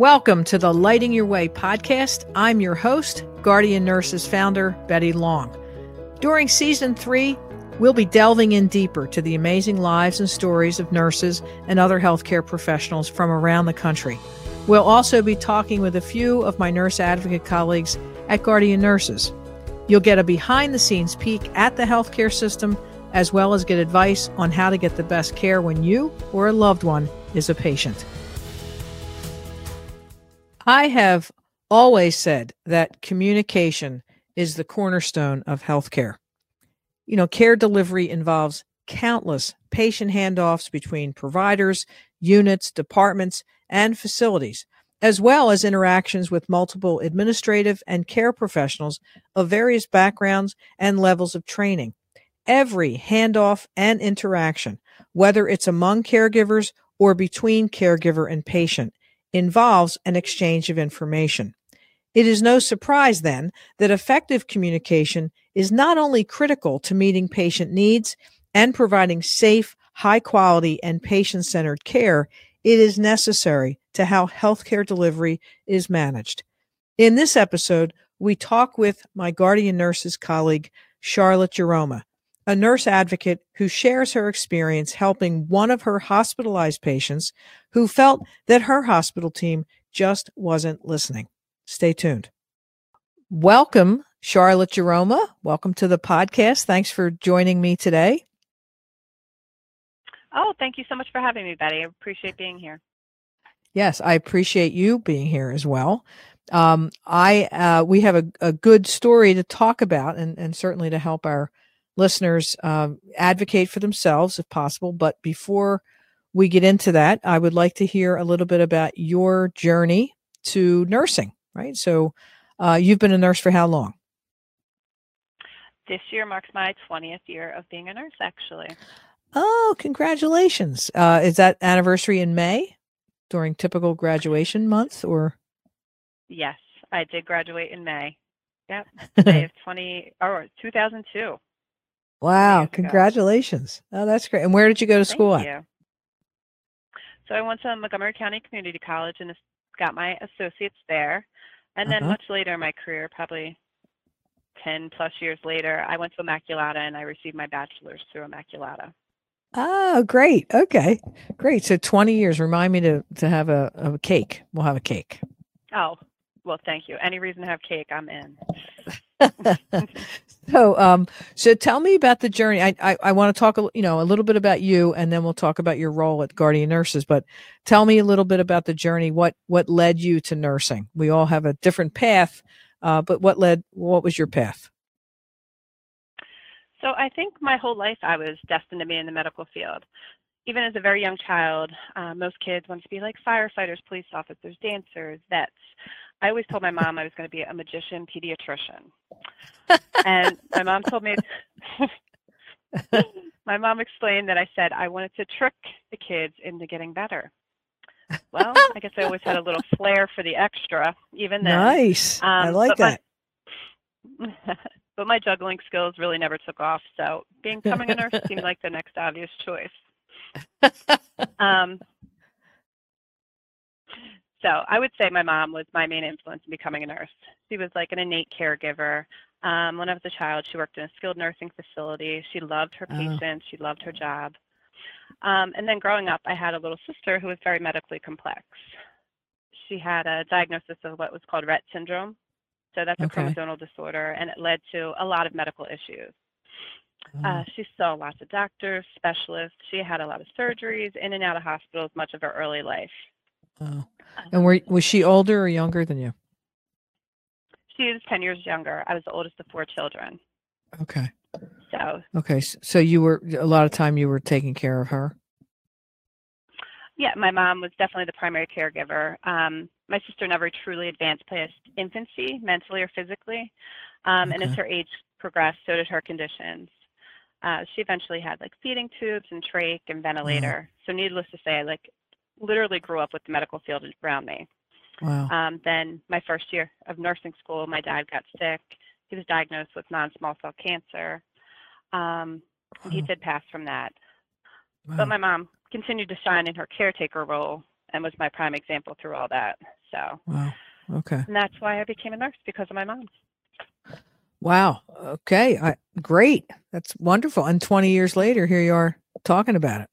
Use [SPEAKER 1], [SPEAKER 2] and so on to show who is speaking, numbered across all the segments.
[SPEAKER 1] Welcome to the Lighting Your Way podcast. I'm your host, Guardian Nurses founder, Betty Long. During season three, we'll be delving in deeper to the amazing lives and stories of nurses and other healthcare professionals from around the country. We'll also be talking with a few of my nurse advocate colleagues at Guardian Nurses. You'll get a behind the scenes peek at the healthcare system, as well as get advice on how to get the best care when you or a loved one is a patient. I have always said that communication is the cornerstone of healthcare. You know, care delivery involves countless patient handoffs between providers, units, departments, and facilities, as well as interactions with multiple administrative and care professionals of various backgrounds and levels of training. Every handoff and interaction, whether it's among caregivers or between caregiver and patient, involves an exchange of information. It is no surprise then that effective communication is not only critical to meeting patient needs and providing safe, high quality, and patient centered care, it is necessary to how healthcare delivery is managed. In this episode, we talk with my Guardian Nurses colleague, Charlotte Jeroma, a nurse advocate who shares her experience helping one of her hospitalized patients who felt that her hospital team just wasn't listening. Stay tuned. Welcome, Charlotte Jeroma. Welcome to the podcast. Thanks for joining me today.
[SPEAKER 2] Oh, thank you so much for having me, Betty. I appreciate being here.
[SPEAKER 1] Yes, I appreciate you being here as well. Um, I uh, we have a, a good story to talk about, and, and certainly to help our listeners um, advocate for themselves if possible. But before we get into that, I would like to hear a little bit about your journey to nursing right? So uh, you've been a nurse for how long?
[SPEAKER 2] This year marks my 20th year of being a nurse, actually.
[SPEAKER 1] Oh, congratulations. Uh, is that anniversary in May during typical graduation month or?
[SPEAKER 2] Yes, I did graduate in May. Yep, May of 20 or 2002.
[SPEAKER 1] Wow, congratulations. Oh, that's great. And where did you go to school
[SPEAKER 2] Thank at? You. So I went to Montgomery County Community College and got my associates there. And then uh-huh. much later in my career, probably 10 plus years later, I went to Immaculata and I received my bachelor's through Immaculata.
[SPEAKER 1] Oh, great. Okay. Great. So 20 years. Remind me to, to have a, a cake. We'll have a cake.
[SPEAKER 2] Oh, well, thank you. Any reason to have cake, I'm in.
[SPEAKER 1] so, um, so tell me about the journey. I, I, I want to talk, you know, a little bit about you, and then we'll talk about your role at Guardian Nurses. But tell me a little bit about the journey. What, what led you to nursing? We all have a different path, uh, but what led? What was your path?
[SPEAKER 2] So, I think my whole life I was destined to be in the medical field. Even as a very young child, uh, most kids want to be like firefighters, police officers, dancers, vets. I always told my mom I was going to be a magician pediatrician. and my mom told me, my mom explained that I said I wanted to trick the kids into getting better. Well, I guess I always had a little flair for the extra, even then.
[SPEAKER 1] Nice. Um, I like that.
[SPEAKER 2] My, but my juggling skills really never took off. So becoming a nurse seemed like the next obvious choice. Um, so I would say my mom was my main influence in becoming a nurse. She was like an innate caregiver. Um, when I was a child, she worked in a skilled nursing facility. She loved her oh. patients. She loved her job. Um, and then growing up, I had a little sister who was very medically complex. She had a diagnosis of what was called Rett syndrome. So that's okay. a chromosomal disorder, and it led to a lot of medical issues. Oh. Uh, she saw lots of doctors, specialists. She had a lot of surgeries, in and out of hospitals much of her early life.
[SPEAKER 1] Oh. And were was she older or younger than you?
[SPEAKER 2] She was ten years younger. I was the oldest of four children.
[SPEAKER 1] Okay.
[SPEAKER 2] So.
[SPEAKER 1] Okay, so you were a lot of time you were taking care of her.
[SPEAKER 2] Yeah, my mom was definitely the primary caregiver. Um, my sister never truly advanced past infancy, mentally or physically, um, okay. and as her age progressed, so did her conditions. Uh, she eventually had like feeding tubes and trach and ventilator. So needless to say, like literally grew up with the medical field around me.
[SPEAKER 1] Wow.
[SPEAKER 2] Um, then my first year of nursing school, my dad got sick. He was diagnosed with non-small cell cancer. Um, wow. He did pass from that. Wow. But my mom continued to shine in her caretaker role and was my prime example through all that. So,
[SPEAKER 1] wow. Okay.
[SPEAKER 2] And that's why I became a nurse because of my mom.
[SPEAKER 1] Wow. Okay. I, great. That's wonderful. And 20 years later, here you are talking about it.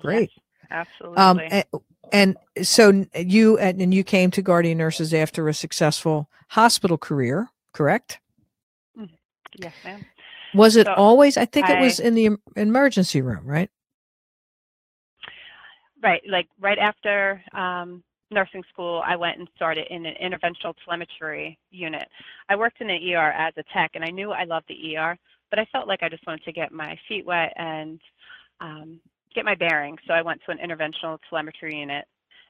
[SPEAKER 1] Great.
[SPEAKER 2] Yes, absolutely. Um,
[SPEAKER 1] and, and, so you and you came to Guardian Nurses after a successful hospital career, correct?
[SPEAKER 2] Mm-hmm. Yes, ma'am.
[SPEAKER 1] Was it so always? I think I, it was in the emergency room, right?
[SPEAKER 2] Right, like right after um, nursing school, I went and started in an interventional telemetry unit. I worked in the ER as a tech, and I knew I loved the ER, but I felt like I just wanted to get my feet wet and um, get my bearings. So I went to an interventional telemetry unit,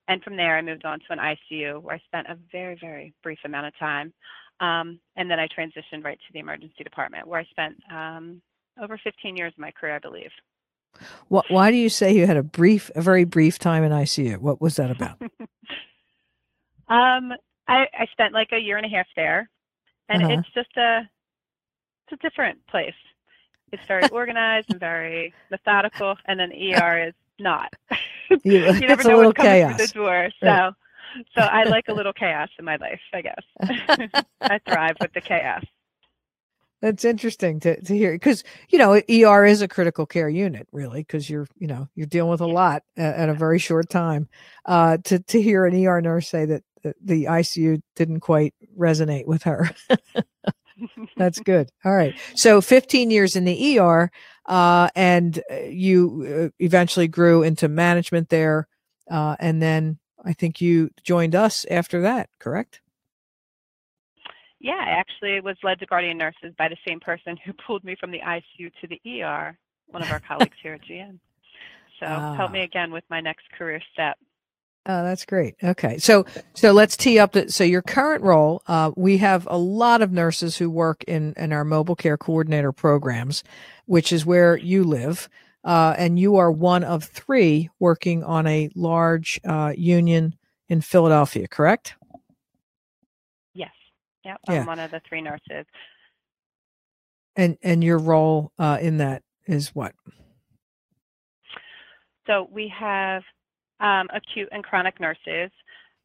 [SPEAKER 2] and from there I moved on to an ICU where I spent a very, very brief amount of time. Um, and then I transitioned right to the emergency department where I spent um, over 15 years of my career, I believe.
[SPEAKER 1] What, why do you say you had a brief, a very brief time in ICU? What was that about?
[SPEAKER 2] um, I, I spent like a year and a half there, and uh-huh. it's just a, it's a different place. It's very organized and very methodical, and then ER is not. you, you never know what's coming chaos. through the door, so. Right. So I like a little chaos in my life, I guess. I thrive with the chaos.
[SPEAKER 1] That's interesting to, to hear because you know ER is a critical care unit, really, because you're you know you're dealing with a lot at, at a very short time. Uh, to to hear an ER nurse say that the ICU didn't quite resonate with her. That's good. All right. So 15 years in the ER, uh, and uh, you uh, eventually grew into management there, uh, and then I think you joined us after that. Correct?
[SPEAKER 2] Yeah, I actually was led to guardian nurses by the same person who pulled me from the ICU to the ER, one of our colleagues here at GN. So help me ah. again with my next career step.
[SPEAKER 1] Oh, that's great. Okay, so so let's tee up that. So your current role, uh, we have a lot of nurses who work in in our mobile care coordinator programs, which is where you live, uh, and you are one of three working on a large uh, union in Philadelphia. Correct? Yes.
[SPEAKER 2] Yep, I'm yeah. one of the three nurses.
[SPEAKER 1] And and your role uh, in that is what?
[SPEAKER 2] So we have um, acute and chronic nurses.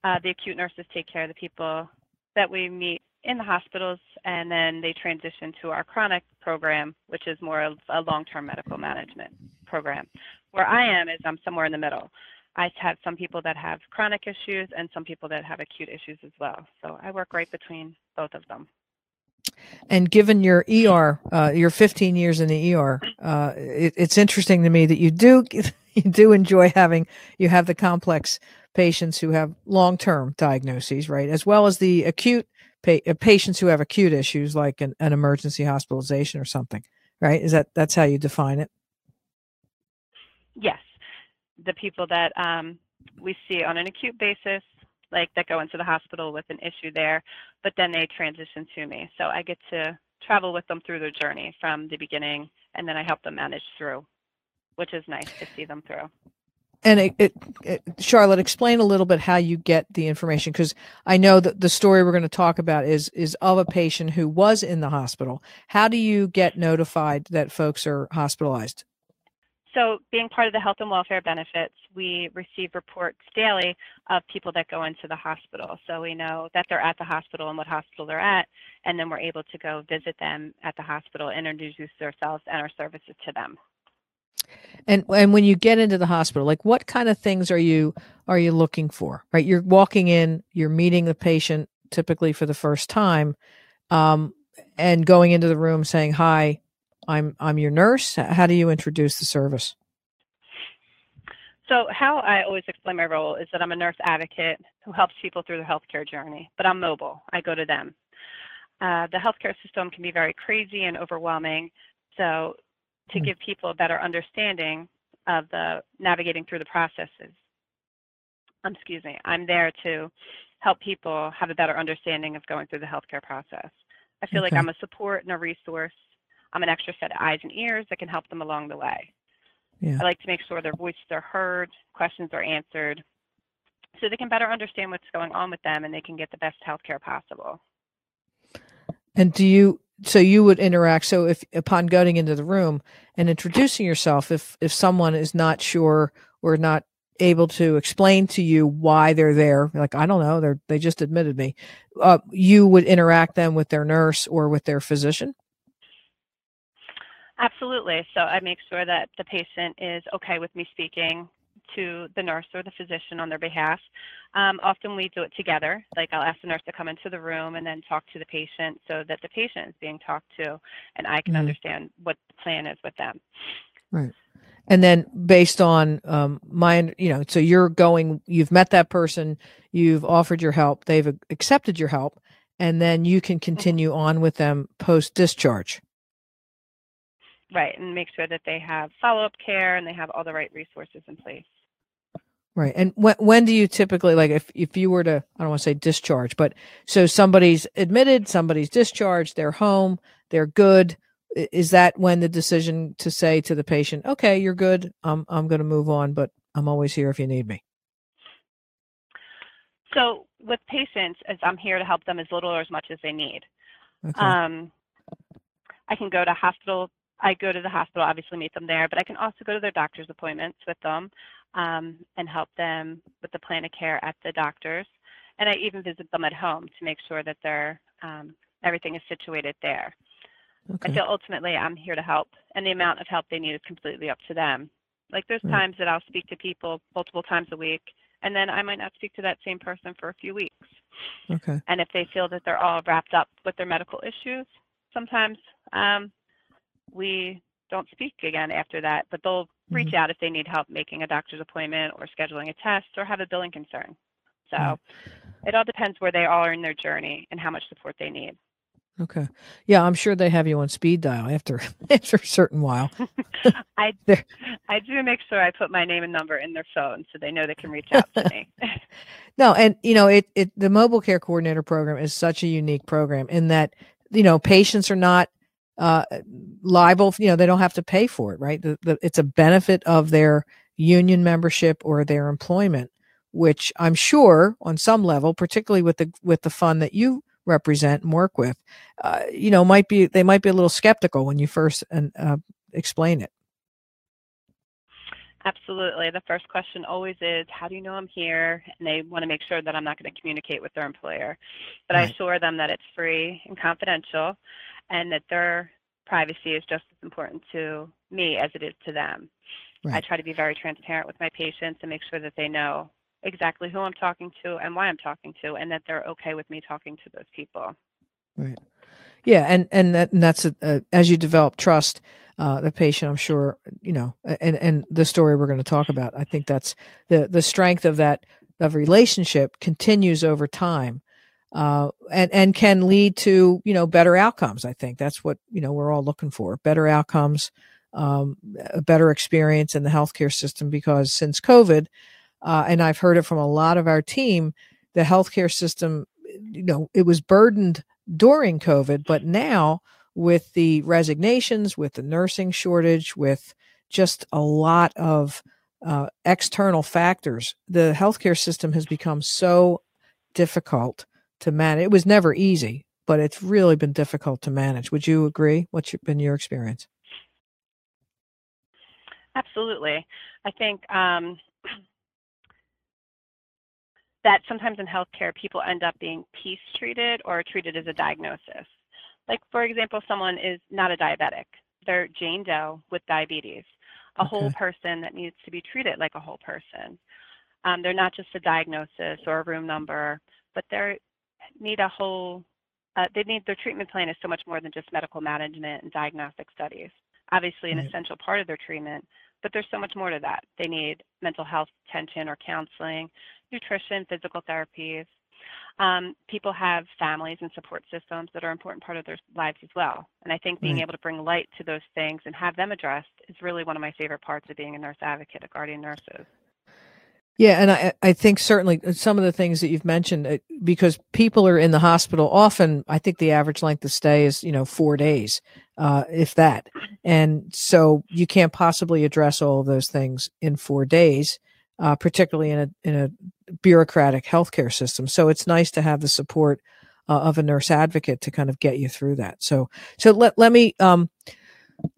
[SPEAKER 2] Uh, the acute nurses take care of the people that we meet in the hospitals, and then they transition to our chronic program, which is more of a long-term medical management program. Where I am is I'm somewhere in the middle. I have some people that have chronic issues and some people that have acute issues as well. So I work right between both of them.
[SPEAKER 1] And given your ER, uh, your 15 years in the ER, uh, it, it's interesting to me that you do you do enjoy having you have the complex patients who have long term diagnoses, right, as well as the acute pa- uh, patients who have acute issues like an, an emergency hospitalization or something, right? Is that that's how you define it?
[SPEAKER 2] Yes, the people that um, we see on an acute basis, like that go into the hospital with an issue there, but then they transition to me. So I get to travel with them through their journey from the beginning, and then I help them manage through, which is nice to see them through.
[SPEAKER 1] And it, it, it, Charlotte, explain a little bit how you get the information because I know that the story we're going to talk about is is of a patient who was in the hospital. How do you get notified that folks are hospitalized?
[SPEAKER 2] So, being part of the health and welfare benefits, we receive reports daily of people that go into the hospital. So, we know that they're at the hospital and what hospital they're at, and then we're able to go visit them at the hospital and introduce ourselves and our services to them.
[SPEAKER 1] And and when you get into the hospital, like what kind of things are you are you looking for? Right, you're walking in, you're meeting the patient typically for the first time, um, and going into the room saying, "Hi, I'm I'm your nurse. How do you introduce the service?
[SPEAKER 2] So how I always explain my role is that I'm a nurse advocate who helps people through their healthcare journey, but I'm mobile. I go to them. Uh, the healthcare system can be very crazy and overwhelming. So to mm. give people a better understanding of the navigating through the processes, um, excuse me, I'm there to help people have a better understanding of going through the healthcare process. I feel okay. like I'm a support and a resource I'm an extra set of eyes and ears that can help them along the way. Yeah. I like to make sure their voices are heard, questions are answered, so they can better understand what's going on with them and they can get the best healthcare possible.
[SPEAKER 1] And do you so you would interact so if upon going into the room and introducing yourself if if someone is not sure or not able to explain to you why they're there, like I don't know, they're they just admitted me. Uh, you would interact them with their nurse or with their physician.
[SPEAKER 2] Absolutely. So I make sure that the patient is okay with me speaking to the nurse or the physician on their behalf. Um, often we do it together. Like I'll ask the nurse to come into the room and then talk to the patient so that the patient is being talked to and I can mm-hmm. understand what the plan is with them.
[SPEAKER 1] Right. And then based on um, my, you know, so you're going, you've met that person, you've offered your help, they've accepted your help, and then you can mm-hmm. continue on with them post discharge.
[SPEAKER 2] Right, and make sure that they have follow up care and they have all the right resources in place.
[SPEAKER 1] Right. And when when do you typically like if if you were to I don't want to say discharge, but so somebody's admitted, somebody's discharged, they're home, they're good. Is that when the decision to say to the patient, "Okay, you're good. I'm I'm going to move on, but I'm always here if you need me."
[SPEAKER 2] So with patients, as I'm here to help them as little or as much as they need. Okay. Um, I can go to hospital I go to the hospital, obviously meet them there, but I can also go to their doctor's appointments with them um, and help them with the plan of care at the doctor's. And I even visit them at home to make sure that they're um, everything is situated there. Okay. I feel ultimately I'm here to help, and the amount of help they need is completely up to them. Like there's right. times that I'll speak to people multiple times a week, and then I might not speak to that same person for a few weeks.
[SPEAKER 1] Okay.
[SPEAKER 2] And if they feel that they're all wrapped up with their medical issues, sometimes um, we don't speak again after that, but they'll reach mm-hmm. out if they need help making a doctor's appointment or scheduling a test or have a billing concern. So mm-hmm. it all depends where they are in their journey and how much support they need.
[SPEAKER 1] Okay. Yeah, I'm sure they have you on speed dial after after a certain while.
[SPEAKER 2] I I do make sure I put my name and number in their phone so they know they can reach out to me.
[SPEAKER 1] no, and you know, it it the mobile care coordinator program is such a unique program in that you know, patients are not uh, liable, you know, they don't have to pay for it, right? The, the, it's a benefit of their union membership or their employment, which I'm sure on some level, particularly with the with the fund that you represent and work with, uh, you know, might be they might be a little skeptical when you first uh, explain it.
[SPEAKER 2] Absolutely. The first question always is, how do you know I'm here? And they want to make sure that I'm not going to communicate with their employer. But right. I assure them that it's free and confidential and that their privacy is just as important to me as it is to them. Right. I try to be very transparent with my patients and make sure that they know exactly who I'm talking to and why I'm talking to, and that they're okay with me talking to those people.
[SPEAKER 1] Right. Yeah, and and, that, and that's a, a, as you develop trust, uh, the patient, I'm sure, you know, and and the story we're going to talk about. I think that's the the strength of that of relationship continues over time uh, and and can lead to you know better outcomes. I think that's what you know we're all looking for: better outcomes, um, a better experience in the healthcare system. Because since COVID, uh, and I've heard it from a lot of our team, the healthcare system, you know, it was burdened during COVID, but now with the resignations, with the nursing shortage, with just a lot of uh, external factors, the healthcare system has become so difficult to manage. It was never easy, but it's really been difficult to manage. Would you agree? What's your, been your experience?
[SPEAKER 2] Absolutely. I think um, that sometimes in healthcare, people end up being piece treated or treated as a diagnosis. Like, for example, someone is not a diabetic, they're Jane Doe with diabetes, a okay. whole person that needs to be treated like a whole person. Um, they're not just a diagnosis or a room number, but they're need a whole, uh, they need their treatment plan is so much more than just medical management and diagnostic studies. Obviously, an right. essential part of their treatment, but there's so much more to that. They need mental health attention or counseling, nutrition, physical therapies. Um, people have families and support systems that are an important part of their lives as well. And I think being right. able to bring light to those things and have them addressed is really one of my favorite parts of being a nurse advocate at Guardian Nurses.
[SPEAKER 1] Yeah, and I, I think certainly some of the things that you've mentioned, uh, because people are in the hospital often, I think the average length of stay is, you know, four days, uh, if that. And so you can't possibly address all of those things in four days, uh, particularly in a, in a bureaucratic healthcare system. So it's nice to have the support uh, of a nurse advocate to kind of get you through that. So, so let, let me, um,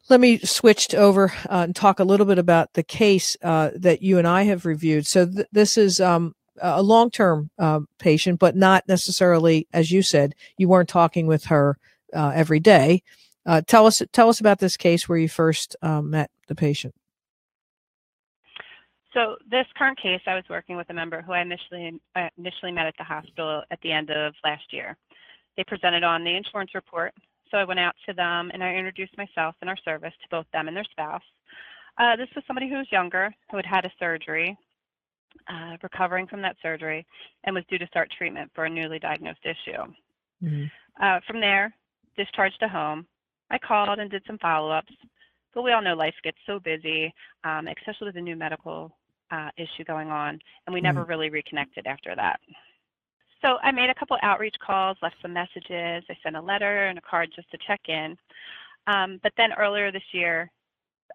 [SPEAKER 1] Let me switch over uh, and talk a little bit about the case uh, that you and I have reviewed. So th- this is um, a long-term uh, patient, but not necessarily, as you said, you weren't talking with her uh, every day. Uh, tell us tell us about this case where you first uh, met the patient.
[SPEAKER 2] So this current case, I was working with a member who I initially initially met at the hospital at the end of last year. They presented on the insurance report, so I went out to them and I introduced myself and our service to both them and their spouse. Uh, this was somebody who was younger, who had had a surgery, uh, recovering from that surgery, and was due to start treatment for a newly diagnosed issue. Mm-hmm. Uh, from there, discharged to home. I called and did some follow-ups, but we all know life gets so busy, um, especially with a new medical uh, issue going on, and we mm-hmm. never really reconnected after that. So I made a couple outreach calls, left some messages. I sent a letter and a card just to check in. Um, but then earlier this year,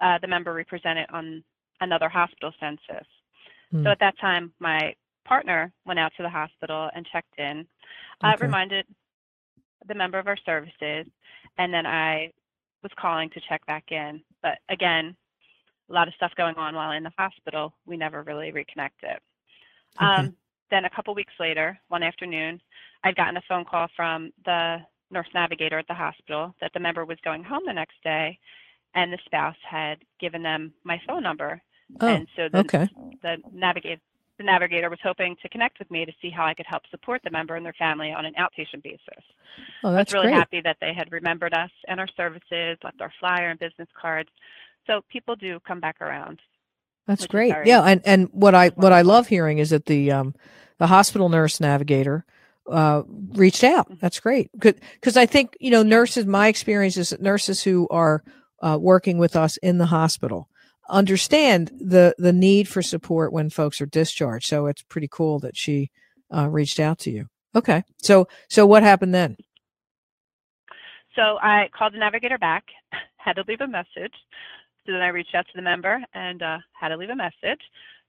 [SPEAKER 2] uh, the member represented on another hospital census. Mm. So at that time, my partner went out to the hospital and checked in, uh, okay. reminded the member of our services, and then I was calling to check back in. But again, a lot of stuff going on while in the hospital. We never really reconnected. Okay. Um, then a couple weeks later, one afternoon, I'd gotten a phone call from the nurse navigator at the hospital that the member was going home the next day, and the spouse had given them my phone number.
[SPEAKER 1] Oh,
[SPEAKER 2] and so the,
[SPEAKER 1] okay.
[SPEAKER 2] the navigator the navigator was hoping to connect with me to see how I could help support the member and their family on an outpatient basis.
[SPEAKER 1] Oh, that's
[SPEAKER 2] I was really
[SPEAKER 1] great.
[SPEAKER 2] happy that they had remembered us and our services, left our flyer and business cards. So people do come back around.
[SPEAKER 1] That's great. Yeah, and and what I what I love hearing is that the um the hospital nurse navigator uh reached out. Mm-hmm. That's great. Because I think you know nurses. My experience is that nurses who are uh, working with us in the hospital understand the the need for support when folks are discharged. So it's pretty cool that she uh, reached out to you. Okay, so so what happened then?
[SPEAKER 2] So I called the navigator back, had to leave a message. So then I reached out to the member and uh, had to leave a message.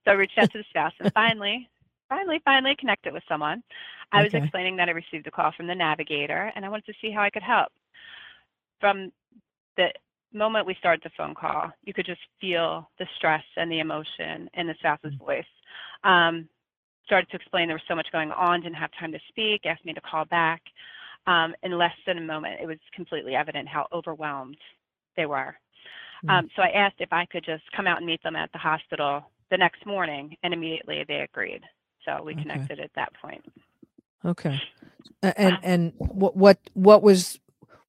[SPEAKER 2] So I reached out to the spouse and finally, finally, finally connected with someone. I okay. was explaining that I received a call from the navigator and I wanted to see how I could help. From the moment we started the phone call, you could just feel the stress and the emotion in the spouse's mm. voice. Um, started to explain there was so much going on, didn't have time to speak, asked me to call back. Um, in less than a moment, it was completely evident how overwhelmed they were. Mm-hmm. Um, so I asked if I could just come out and meet them at the hospital the next morning, and immediately they agreed. So we connected okay. at that point.
[SPEAKER 1] Okay. And and what what what was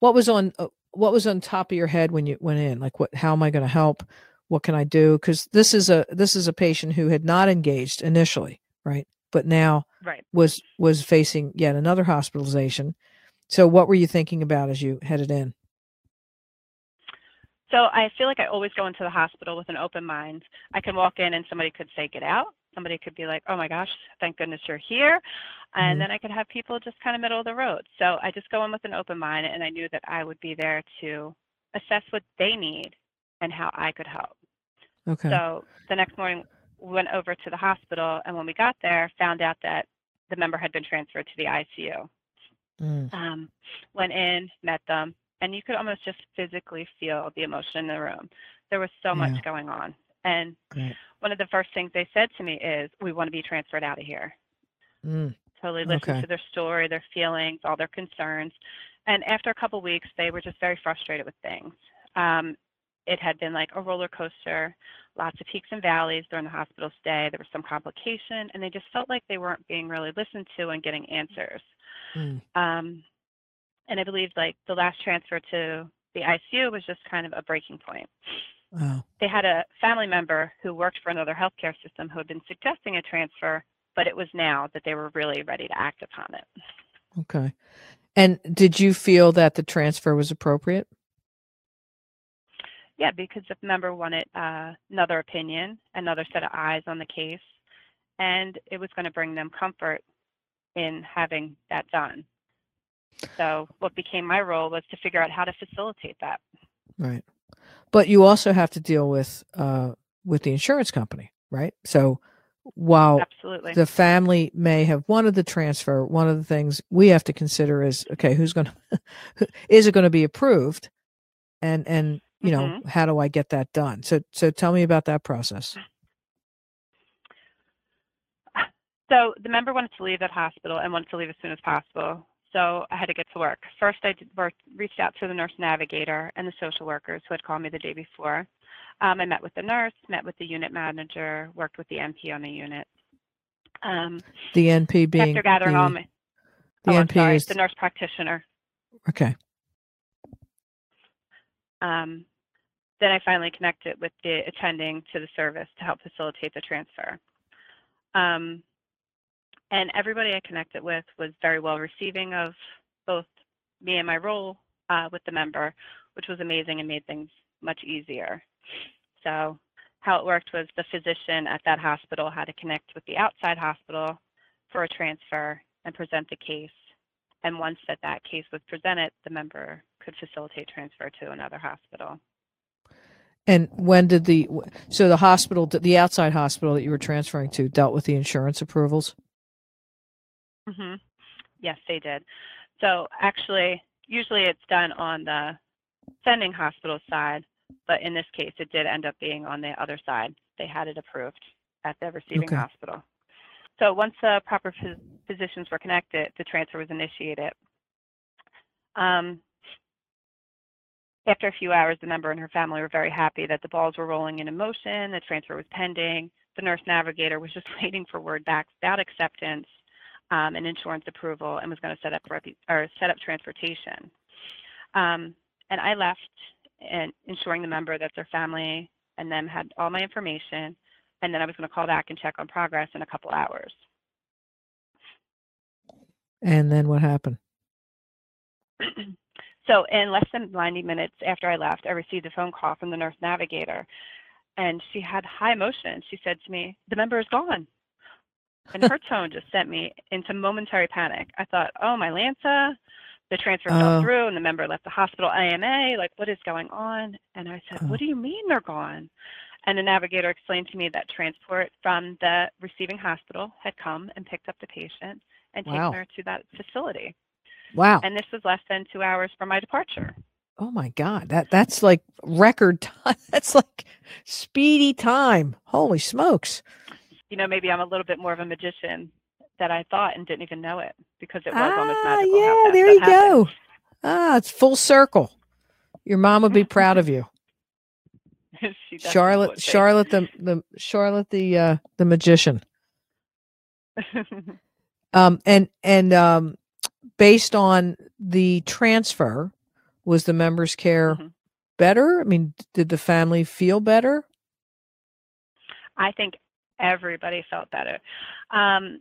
[SPEAKER 1] what was on uh, what was on top of your head when you went in? Like what? How am I going to help? What can I do? Because this is a this is a patient who had not engaged initially, right? But now
[SPEAKER 2] right.
[SPEAKER 1] was was facing yet another hospitalization. So what were you thinking about as you headed in?
[SPEAKER 2] So I feel like I always go into the hospital with an open mind. I can walk in and somebody could say, get out. Somebody could be like, oh my gosh, thank goodness you're here. And mm-hmm. then I could have people just kind of middle of the road. So I just go in with an open mind and I knew that I would be there to assess what they need and how I could help.
[SPEAKER 1] Okay.
[SPEAKER 2] So the next morning we went over to the hospital and when we got there, found out that the member had been transferred to the ICU. Mm. Um, went in, met them, and you could almost just physically feel the emotion in the room. There was so yeah. much going on. And
[SPEAKER 1] Great.
[SPEAKER 2] one of the first things they said to me is, We want to be transferred out of here.
[SPEAKER 1] Mm.
[SPEAKER 2] Totally listened
[SPEAKER 1] okay.
[SPEAKER 2] to their story, their feelings, all their concerns. And after a couple weeks, they were just very frustrated with things. Um, it had been like a roller coaster, lots of peaks and valleys during the hospital stay. There was some complication, and they just felt like they weren't being really listened to and getting answers. Mm. Um, and I believe like the last transfer to the ICU was just kind of a breaking point.
[SPEAKER 1] Wow.
[SPEAKER 2] They had a family member who worked for another healthcare system who had been suggesting a transfer, but it was now that they were really ready to act upon it.
[SPEAKER 1] Okay. And did you feel that the transfer was appropriate?
[SPEAKER 2] Yeah, because the member wanted uh, another opinion, another set of eyes on the case, and it was going to bring them comfort in having that done. So what became my role was to figure out how to facilitate that.
[SPEAKER 1] Right. But you also have to deal with uh, with the insurance company, right? So while
[SPEAKER 2] Absolutely.
[SPEAKER 1] the family may have wanted the transfer, one of the things we have to consider is okay, who's going to is it going to be approved? And and you know,
[SPEAKER 2] Mhm.
[SPEAKER 1] how do I get that done? So so tell me about that process.
[SPEAKER 2] So the member wanted to leave that hospital and wanted to leave as soon as possible. So I had to get to work. First, I reached out to the nurse navigator and the social workers who had called me the day before. Um, I met with the nurse, met with the unit manager, worked with the NP on the unit. Um,
[SPEAKER 1] The NP being
[SPEAKER 2] after gathering
[SPEAKER 1] the,
[SPEAKER 2] all my,
[SPEAKER 1] the
[SPEAKER 2] oh, I'm
[SPEAKER 1] NP
[SPEAKER 2] sorry,
[SPEAKER 1] is
[SPEAKER 2] the nurse practitioner.
[SPEAKER 1] okay.
[SPEAKER 2] Um, then I finally connected with the attending to the service to help facilitate the transfer. Um, and everybody I connected with was very well receiving of both me and my role uh, with the member, which was amazing and made things much easier. So how it worked was the physician at that hospital had to connect with the outside hospital for a transfer and present the case. And once that that case was presented, the member could facilitate transfer to another hospital.
[SPEAKER 1] And when did the so the hospital the outside hospital that you were transferring to dealt with the insurance approvals?
[SPEAKER 2] Hmm Yes, they did. So actually, usually it's done on the sending hospital side, but in this case, it did end up being on the other side. They had it approved at the receiving
[SPEAKER 1] Okay.
[SPEAKER 2] hospital. So once the proper phys- physicians were connected, the transfer was initiated. Um, after a few hours, the member and her family were very happy that the balls were rolling in motion, the transfer was pending. The nurse navigator was just waiting for word back about acceptance um, and insurance approval and was going to set up or set up transportation. Um, and I left and ensuring the member that their family and them had all my information, and then I was going to call back and check on progress in a couple hours.
[SPEAKER 1] And then what happened?
[SPEAKER 2] so in less than 90 minutes after I left, I received a phone call from the nurse navigator, and she had high emotion. She said to me, "The member is gone." And her tone just sent me into momentary panic. I thought, "Oh, my Lanza, the transfer
[SPEAKER 1] Oh.
[SPEAKER 2] fell through, and the member left the hospital AMA. Like, what is going on?" And I said,
[SPEAKER 1] Oh.
[SPEAKER 2] "What do you mean they're gone?" And the navigator explained to me that transport from the receiving hospital had come and picked up the patient and
[SPEAKER 1] Wow.
[SPEAKER 2] taken her to that facility.
[SPEAKER 1] Wow.
[SPEAKER 2] And this was less than two hours from my departure.
[SPEAKER 1] Oh my God. That that's like record time. That's like speedy time. Holy smokes.
[SPEAKER 2] You know, maybe I'm a little bit more of a magician that I thought and didn't even know it because it was almost
[SPEAKER 1] Ah,
[SPEAKER 2] magical. how
[SPEAKER 1] yeah, there you
[SPEAKER 2] happened.
[SPEAKER 1] go. Ah, it's full circle. Your mom would be proud of you.
[SPEAKER 2] She
[SPEAKER 1] Charlotte. Charlotte the the Charlotte the uh the magician. Um and and um based on the transfer was the members care
[SPEAKER 2] Mhm.
[SPEAKER 1] better? I mean, did the family feel better?
[SPEAKER 2] I think everybody felt better. Um,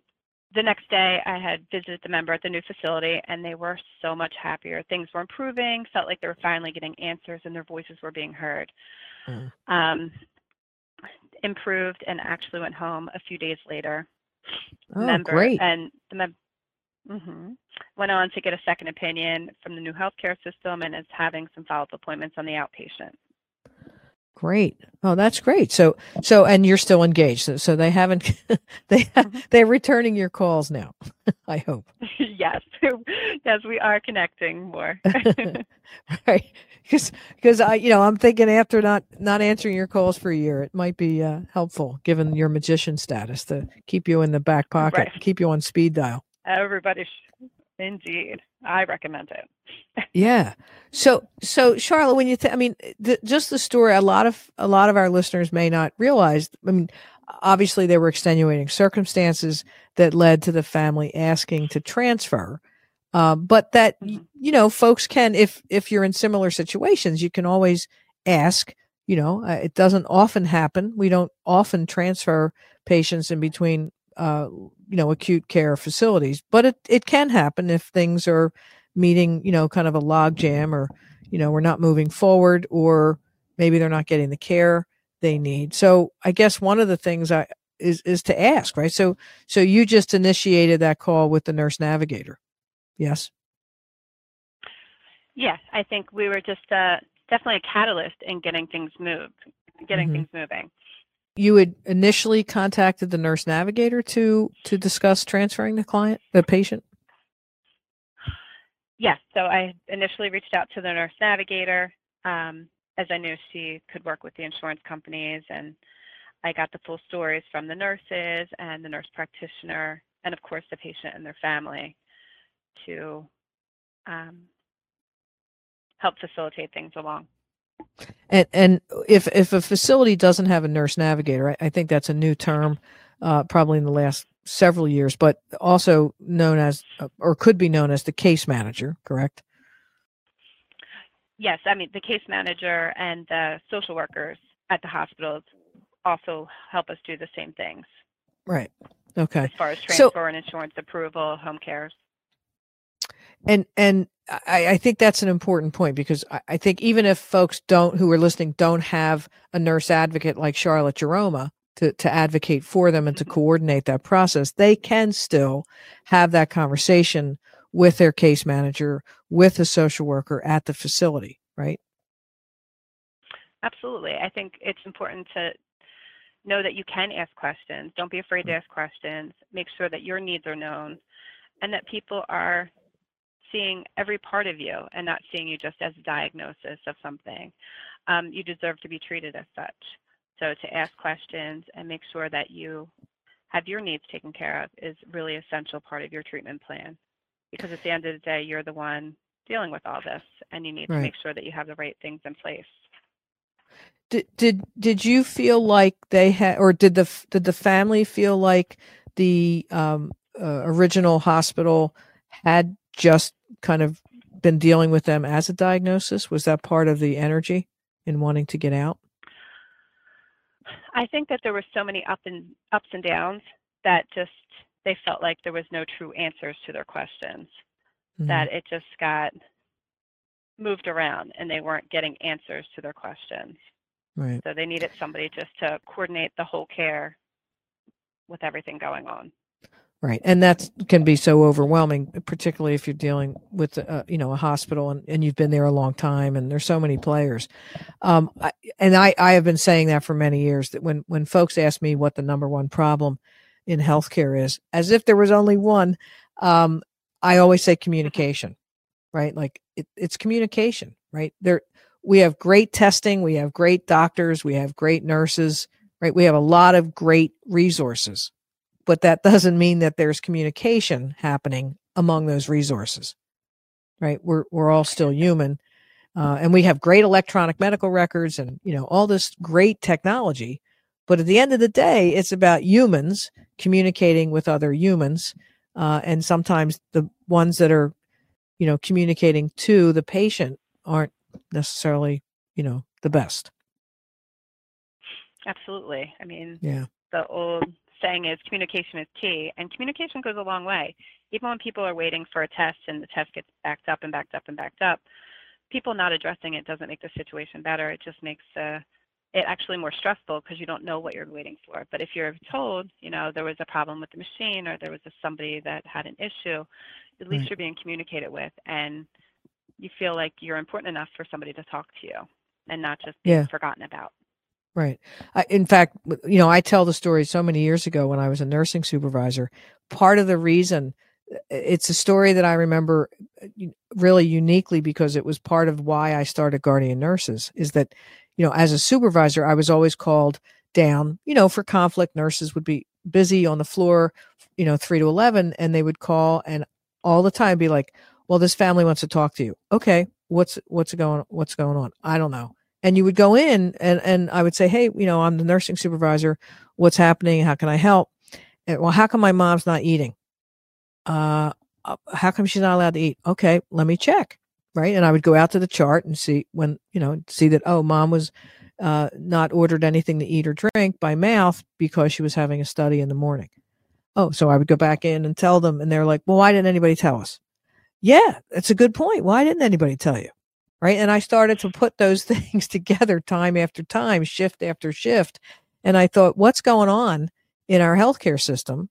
[SPEAKER 2] the next day, I had visited the member at the new facility, and they were so much happier. Things were improving, felt like they were finally getting answers, and their voices were being heard.
[SPEAKER 1] Mm.
[SPEAKER 2] Um, improved, and actually went home a few days later.
[SPEAKER 1] Oh,
[SPEAKER 2] member
[SPEAKER 1] great.
[SPEAKER 2] and the mem- hmm went on to get a second opinion from the new healthcare system and is having some follow-up appointments on the outpatient.
[SPEAKER 1] Great. Oh, that's great. So, so, and you're still engaged. So, so they haven't, they,
[SPEAKER 2] Mhm.
[SPEAKER 1] they're returning your calls now. I hope.
[SPEAKER 2] yes, yes, we are connecting more.
[SPEAKER 1] right. Because, because I, you know, I'm thinking after not, not answering your calls for a year, it might be uh, helpful given your magician status to keep you in the back pocket,
[SPEAKER 2] Right.
[SPEAKER 1] keep you on speed dial.
[SPEAKER 2] Everybody, indeed, I recommend it.
[SPEAKER 1] Yeah. So, so Charlotte, when you, th- I mean, th- just the story, a lot of, a lot of our listeners may not realize, I mean, obviously there were extenuating circumstances that led to the family asking to transfer. Uh, but that,
[SPEAKER 2] Mhm.
[SPEAKER 1] you know, folks can, if, if you're in similar situations, you can always ask, you know, uh, it doesn't often happen. We don't often transfer patients in between, uh, you know, acute care facilities, but it, it can happen if things are, meeting, you know, kind of a log jam or, you know, we're not moving forward or maybe they're not getting the care they need. So I guess one of the things I is is to ask, right? So so you just initiated that call with the nurse navigator. Yes.
[SPEAKER 2] Yes, I think we were just uh, definitely a catalyst in getting things moved, getting
[SPEAKER 1] Mhm.
[SPEAKER 2] things moving.
[SPEAKER 1] You had initially contacted the nurse navigator to to discuss transferring the client, the patient.
[SPEAKER 2] Yes, so I initially reached out to the nurse navigator, um, as I knew she could work with the insurance companies and I got the full stories from the nurses and the nurse practitioner and of course the patient and their family to um, help facilitate things along.
[SPEAKER 1] And and if if a facility doesn't have a nurse navigator, I, I think that's a new term, uh, probably in the last several years, but also known as uh, or could be known as the case manager, correct?
[SPEAKER 2] Yes, I mean the case manager and the social workers at the hospitals also help us do the same things.
[SPEAKER 1] Right. Okay.
[SPEAKER 2] As far as transfer so, and insurance approval, home cares.
[SPEAKER 1] And and I, I, think that's an important point because I, I, think even if folks don't who are listening don't have a nurse advocate like Charlotte Jeroma to, to advocate for them and to mm-hmm. coordinate that process, they can still have that conversation with their case manager, with a social worker at the facility, right?
[SPEAKER 2] Absolutely. I think it's important to know that you can ask questions. Don't be afraid to mm. ask questions. Make sure that your needs are known and that people are seeing every part of you and not seeing you just as a diagnosis of something. Um, you deserve to be treated as such. So to ask questions and make sure that you have your needs taken care of is really essential part of your treatment plan. Because at the end of the day, you're the one dealing with all this and you need right. to make sure that you have the right things in place.
[SPEAKER 1] Did did did you feel like they had or did the did the family feel like the um, uh, original hospital had just kind of been dealing with them as a diagnosis? Was that part of the energy in wanting to get out?
[SPEAKER 2] I think that there were so many up and ups and downs that just they felt like there was no true answers to their questions. Mm-hmm. That it just got moved around and they weren't getting answers to their questions.
[SPEAKER 1] Right.
[SPEAKER 2] So they needed somebody just to coordinate the whole care with everything going on.
[SPEAKER 1] Right, and that can be so overwhelming, particularly if you're dealing with, uh, you know, a hospital and, and you've been there a long time, and there's so many players. Um, I, and I, I have been saying that for many years that when when folks ask me what the number one problem in healthcare is, as if there was only one, um, I always say communication. Right, like it, it's communication. Right, there we have great testing, we have great doctors, we have great nurses. Right, we have a lot of great resources but that doesn't mean that there's communication happening among those resources right? We're we're all still human uh, and we have great electronic medical records and you know all this great technology but at the end of the day it's about humans communicating with other humans uh, and sometimes the ones that are you know communicating to the patient aren't necessarily you know the best.
[SPEAKER 2] Absolutely. I mean
[SPEAKER 1] yeah.
[SPEAKER 2] the old saying is communication is key, and communication goes a long way. Even when people are waiting for a test and the test gets backed up and backed up and backed up, people not addressing it doesn't make the situation better. It just makes uh, it actually more stressful because you don't know what you're waiting for. But if you're told, you know, there was a problem with the machine or there was a, somebody that had an issue, at least right. you're being communicated with, and you feel like you're important enough for somebody to talk to you and not just being yeah. forgotten about.
[SPEAKER 1] Right. In fact, you know, I tell the story so many years ago when I was a nursing supervisor. Part of the reason it's a story that I remember uh, really uniquely because it was part of why I started Guardian Nurses is that, you know, as a supervisor, I was always called down, you know, for conflict. Nurses would be busy on the floor, you know, three to 11, and they would call and all the time be like, well, this family wants to talk to you. Okay. What's, what's going, what's going on? I don't know and you would go in and, and I would say, Hey, you know, I'm the nursing supervisor. What's happening? How can I help? And, well, how come my mom's not eating? Uh, uh, how come she's not allowed to eat? Okay, let me check. Right. And I would go out to the chart and see when, you know, see that, oh, mom was uh, not ordered anything to eat or drink by mouth because she was having a study in the morning. Oh, so I would go back in and tell them, and they're like, well, why didn't anybody tell us? Yeah, that's a good point. Why didn't anybody tell you? Right? And I started to put those things together time after time, shift after shift. And I thought, what's going on in our healthcare system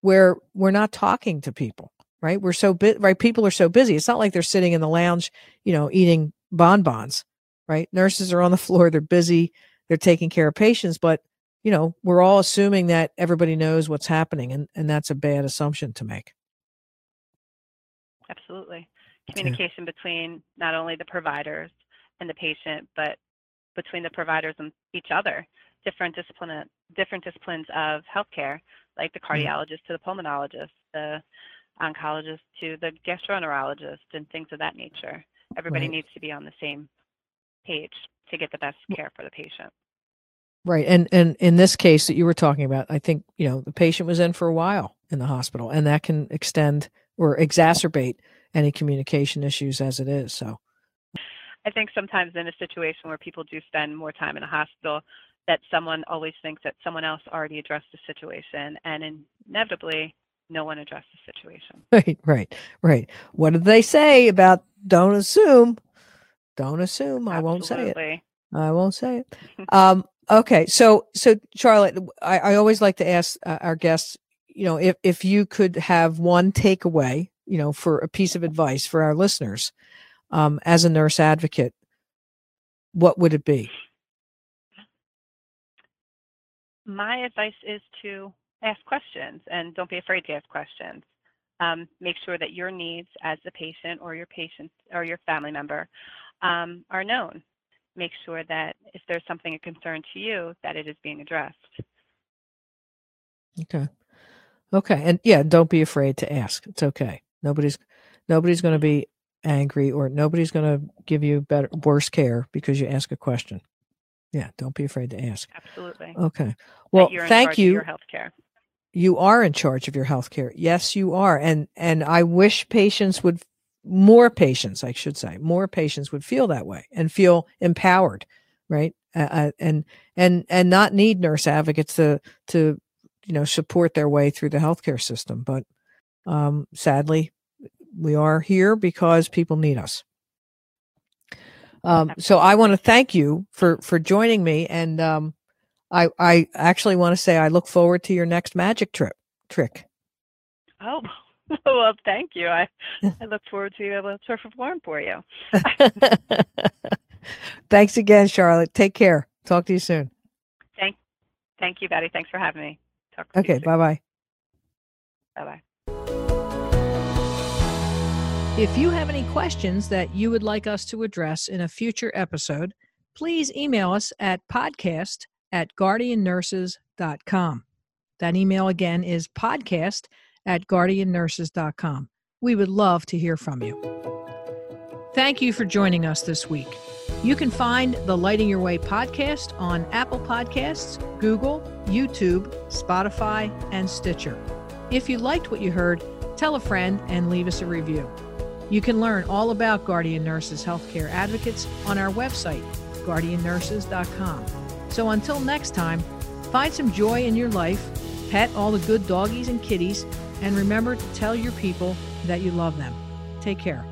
[SPEAKER 1] where we're not talking to people, right? We're so bit right. People are so busy. It's not like they're sitting in the lounge, you know, eating bonbons, right? Nurses are on the floor. They're busy. They're taking care of patients, but you know, we're all assuming that everybody knows what's happening. And, and that's a bad assumption to make.
[SPEAKER 2] Absolutely communication between not only the providers and the patient, but between the providers and each other, different discipline, different disciplines of healthcare, like the cardiologist to the pulmonologist, the oncologist to the gastroenterologist, and things of that nature. Everybody
[SPEAKER 1] Right.
[SPEAKER 2] needs to be on the same page to get the best care for the patient.
[SPEAKER 1] Right. And and in this case that you were talking about, I think, you know, the patient was in for a while in the hospital and that can extend or exacerbate any communication issues as it is. So
[SPEAKER 2] I think sometimes in a situation where people do spend more time in a hospital, that someone always thinks that someone else already addressed the situation, and inevitably, no one addressed the situation.
[SPEAKER 1] right, right, right. What did they say about don't assume? Don't assume. I won't say it. I won't say it. Um, okay, so so Charlotte, I, I always like to ask uh, our guests, you know, if if you could have one takeaway, you know, for a piece of advice for our listeners, um, as a nurse advocate, what would it be?
[SPEAKER 2] My advice is to ask questions and don't be afraid to ask questions. Um, make sure that your needs as the patient or your patient or your family member um, are known. Make sure that if there's something a concern to you, that it is being addressed.
[SPEAKER 1] Okay. Okay. And yeah, don't be afraid to ask. It's okay. Nobody's nobody's going to be angry or nobody's going to give you better worse care because you ask a question. Yeah, don't be afraid to ask.
[SPEAKER 2] Absolutely.
[SPEAKER 1] Okay. Well,
[SPEAKER 2] you're in
[SPEAKER 1] thank you.
[SPEAKER 2] Your health care.
[SPEAKER 1] you are in charge of your health care. Yes, you are. And and I wish patients would more patients, I should say, more patients would feel that way and feel empowered, right? Uh, and and and not need nurse advocates to to you know support their way through the healthcare system. But um, sadly, we are here because people need us. Um, so I want to thank you for for joining me, and um, I I actually want to say I look forward to your next magic trip trick.
[SPEAKER 2] Oh, well, thank you. I, I look forward to being able to perform for you.
[SPEAKER 1] Thanks again, Charlotte. Take care. Talk to you soon.
[SPEAKER 2] Thank, thank you, Betty. Thanks for having me. Talk to
[SPEAKER 1] Okay, bye bye.
[SPEAKER 2] Bye bye.
[SPEAKER 1] If you have any questions that you would like us to address in a future episode, please email us at podcast at guardiannurses.com. That email again is podcast at guardiannurses.com. We would love to hear from you. Thank you for joining us this week. You can find the Lighting Your Way podcast on Apple Podcasts, Google, YouTube, Spotify, and Stitcher. If you liked what you heard, tell a friend and leave us a review. You can learn all about Guardian Nurses Healthcare Advocates on our website, guardiannurses.com. So until next time, find some joy in your life, pet all the good doggies and kitties, and remember to tell your people that you love them. Take care.